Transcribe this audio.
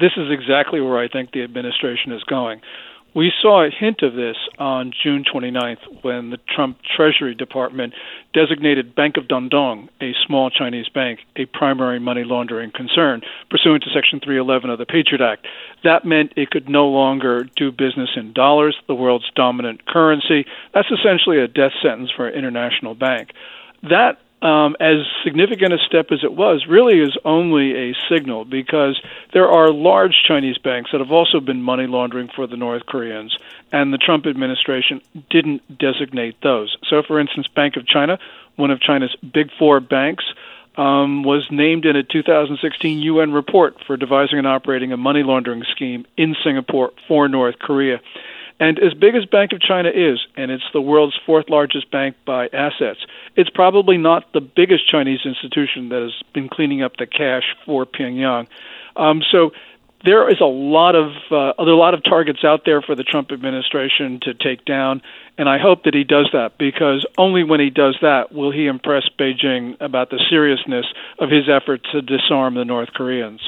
this is exactly where I think the administration is going. We saw a hint of this on June 29th when the Trump Treasury Department designated Bank of Dandong, a small Chinese bank, a primary money laundering concern pursuant to Section 311 of the Patriot Act. That meant it could no longer do business in dollars, the world's dominant currency. That's essentially a death sentence for an international bank. That um, as significant a step as it was, really is only a signal because there are large Chinese banks that have also been money laundering for the North Koreans, and the Trump administration didn't designate those. So, for instance, Bank of China, one of China's big four banks, um, was named in a 2016 UN report for devising and operating a money laundering scheme in Singapore for North Korea. And as big as Bank of China is, and it's the world's fourth largest bank by assets, it's probably not the biggest Chinese institution that has been cleaning up the cash for Pyongyang. Um, so there is a lot of uh, there are a lot of targets out there for the Trump administration to take down, and I hope that he does that because only when he does that will he impress Beijing about the seriousness of his efforts to disarm the North Koreans.